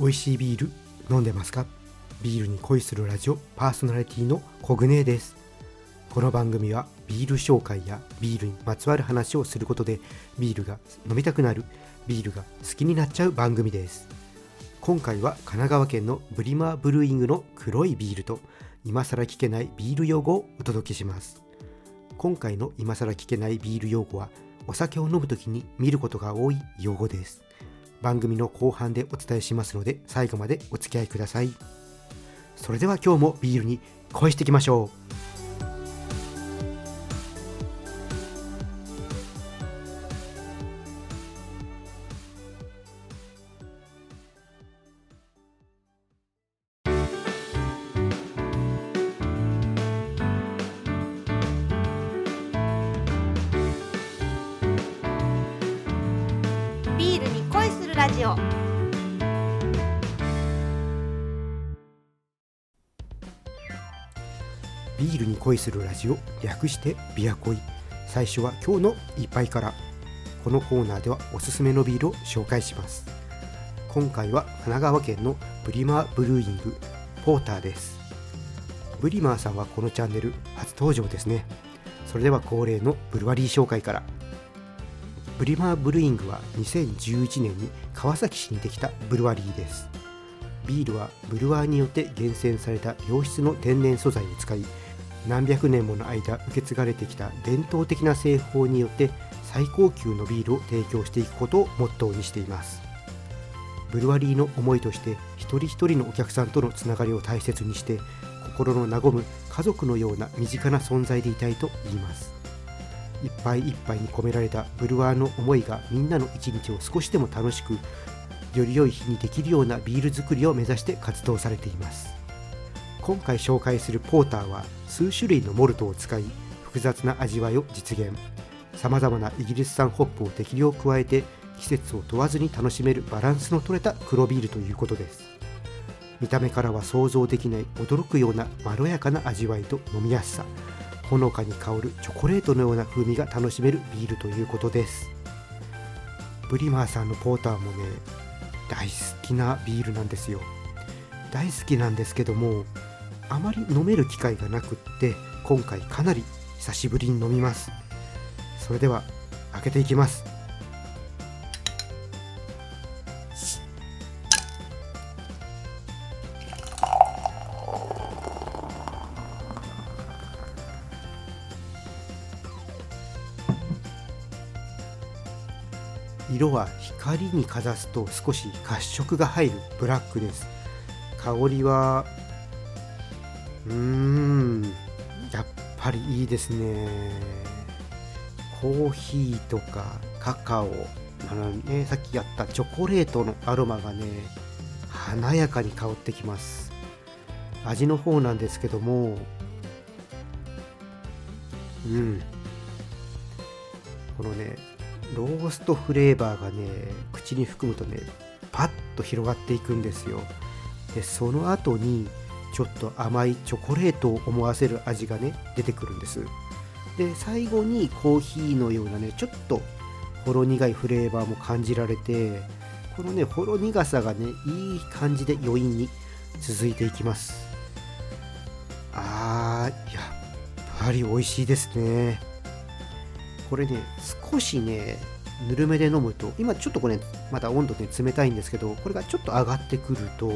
美味しいビール飲んでますか？ビールに恋するラジオパーソナリティのコグネです。この番組はビール紹介やビールにまつわる話をすることでビールが飲みたくなるビールが好きになっちゃう番組です。今回は神奈川県のブリマーブルーイングの黒いビールと今更聞けないビール用語をお届けします。今回の今更聞けないビール用語はお酒を飲むときに見ることが多い用語です。番組の後半でお伝えしますので最後までお付き合いください。それでは今日もビールに恋していきましょう。ラジオ。ビールに恋するラジオ。略してビア恋。最初は今日の一杯から。このコーナーではおすすめのビールを紹介します。今回は神奈川県のブリマーブルーイングポーターです。ブリマーさんはこのチャンネル初登場ですね。それでは恒例のブルワリー紹介から。ブリマーブルーイングは2011年に川崎市にできたブルワリーです。ビールはブルワーによって厳選された良質の天然素材を使い何百年もの間受け継がれてきた伝統的な製法によって最高級のビールを提供していくことをモットーにしています。ブルワリーの思いとして一人一人のお客さんとのつながりを大切にして心の和む家族のような身近な存在でいたいと言います。一杯一杯に込められたブルワーの思いがみんなの一日を少しでも楽しくより良い日にできるようなビール作りを目指して活動されています。今回紹介するポーターは数種類のモルトを使い複雑な味わいを実現。さまざまなイギリス産ホップを適量加えて季節を問わずに楽しめるバランスの取れた黒ビールということです。見た目からは想像できない驚くようなまろやかな味わいと飲みやすさ。ほのかに香るチョコレートのような風味が楽しめるビールということです。ブリマーさんのポーターもね大好きなビールなんですよ。大好きなんですけどもあまり飲める機会がなくって今回かなり久しぶりに飲みます。それでは開けていきます。色は光にかざすと少し褐色が入るブラックです。香りはうーんやっぱりいいですね。コーヒーとかカカオあの、ね、さっきやったチョコレートのアロマがね華やかに香ってきます。味の方なんですけどもうん。このねローストフレーバーがね口に含むとねパッと広がっていくんですよ。でその後にちょっと甘いチョコレートを思わせる味がね出てくるんです。で最後にコーヒーのようなねちょっとほろ苦いフレーバーも感じられてこのねほろ苦さがねいい感じで余韻に続いていきます。あーやっぱり美味しいですね。これね少しねぬるめで飲むと今ちょっとこれまだ温度ね冷たいんですけどこれがちょっと上がってくると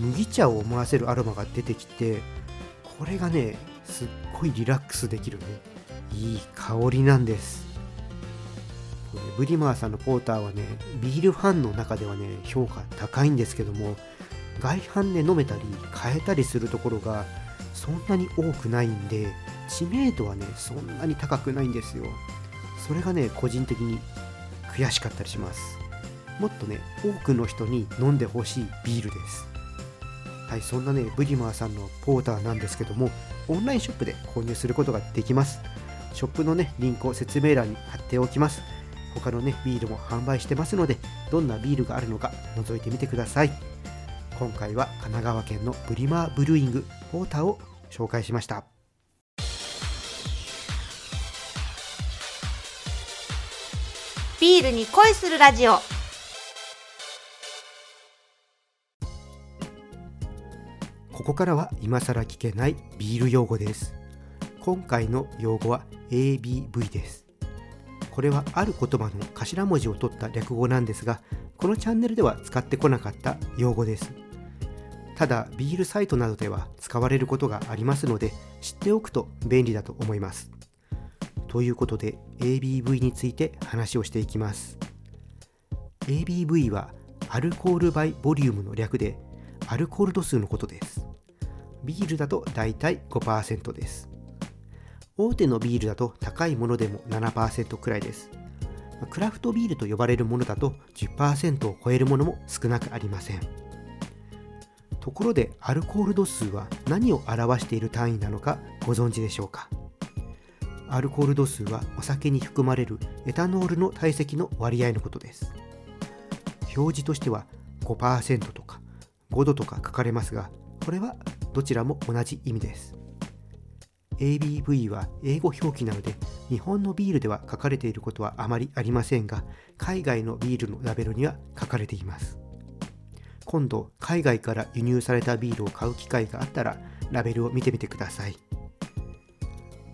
麦茶を思わせるアロマが出てきてこれがねすっごいリラックスできるね。いい香りなんです。これブリマーさんのポーターはねビールファンの中ではね評価高いんですけども外販で飲めたり買えたりするところがそんなに多くないんで知名度はねそんなに高くないんですよ。それがね個人的に悔しかったりします。もっとね多くの人に飲んでほしいビールです。はいそんなねブリマーさんのポーターなんですけどもオンラインショップで購入することができます。ショップのねリンクを説明欄に貼っておきます。他のねビールも販売してますのでどんなビールがあるのか覗いてみてください。今回は神奈川県のブリマーブルーイングポーターを紹介しました。ビールに恋するラジオ。ここからは今更聞けないビール用語です。今回の用語は ABV です。これはある言葉の頭文字を取った略語なんですがこのチャンネルでは使ってこなかった用語です。ただビールサイトなどでは使われることがありますので知っておくと便利だと思います。ということで ABV について話をしていきます。ABV はアルコールバイボリュームの略でアルコール度数のことです。ビールだとだいたい5%です。大手のビールだと高いものでも7%くらいです。クラフトビールと呼ばれるものだと10%を超えるものも少なくありません。ところでアルコール度数は何を表している単位なのかご存知でしょうか？アルコール度数はお酒に含まれるエタノールの体積の割合のことです。表示としては5%とか5度とか書かれますがこれはどちらも同じ意味です。ABV は英語表記なので日本のビールでは書かれていることはあまりありませんが海外のビールのラベルには書かれています。今度海外から輸入されたビールを買う機会があったらラベルを見てみてください。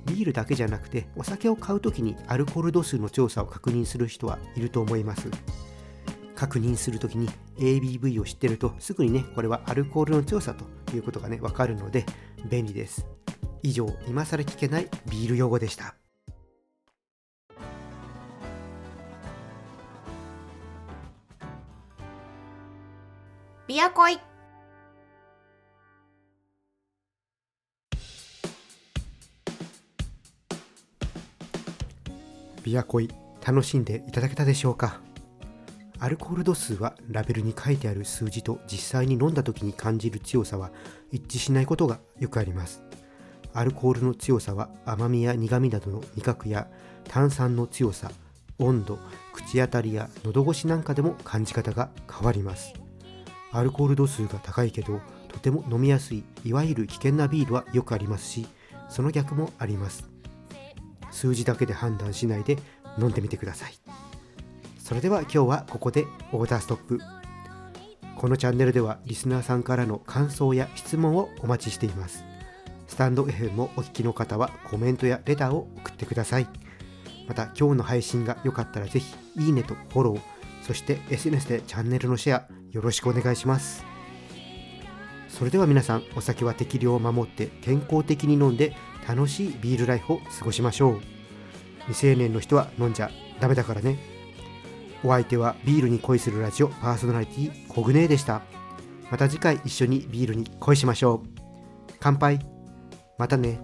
ビールだけじゃなくてお酒を買う時にアルコール度数の調査を確認する人はいると思います。確認するときに ABV を知ってるとすぐにねこれはアルコールの調査ということがねわかるので便利です。以上今更聞けないビール用語でした。ビアコイ。ビアコイ楽しんでいただけたでしょうか？アルコール度数はラベルに書いてある数字と実際に飲んだ時に感じる強さは一致しないことがよくあります。アルコールの強さは甘みや苦みなどの味覚や炭酸の強さ温度口当たりや喉越しなんかでも感じ方が変わります。アルコール度数が高いけどとても飲みやすいいわゆる危険なビールはよくありますしその逆もあります。数字だけで判断しないで飲んでみてください。それでは今日はここでオーダーストップ。このチャンネルではリスナーさんからの感想や質問をお待ちしています。スタンド FM もお聞きの方はコメントやレターを送ってください。また今日の配信が良かったらぜひいいねとフォロー。そして SNS でチャンネルのシェアよろしくお願いします。それでは皆さんお酒は適量を守って健康的に飲んで楽しいビールライフを過ごしましょう。未成年の人は飲んじゃダメだからね。お相手はビールに恋するラジオパーソナリティコグネーでした。また次回一緒にビールに恋しましょう。乾杯。またね。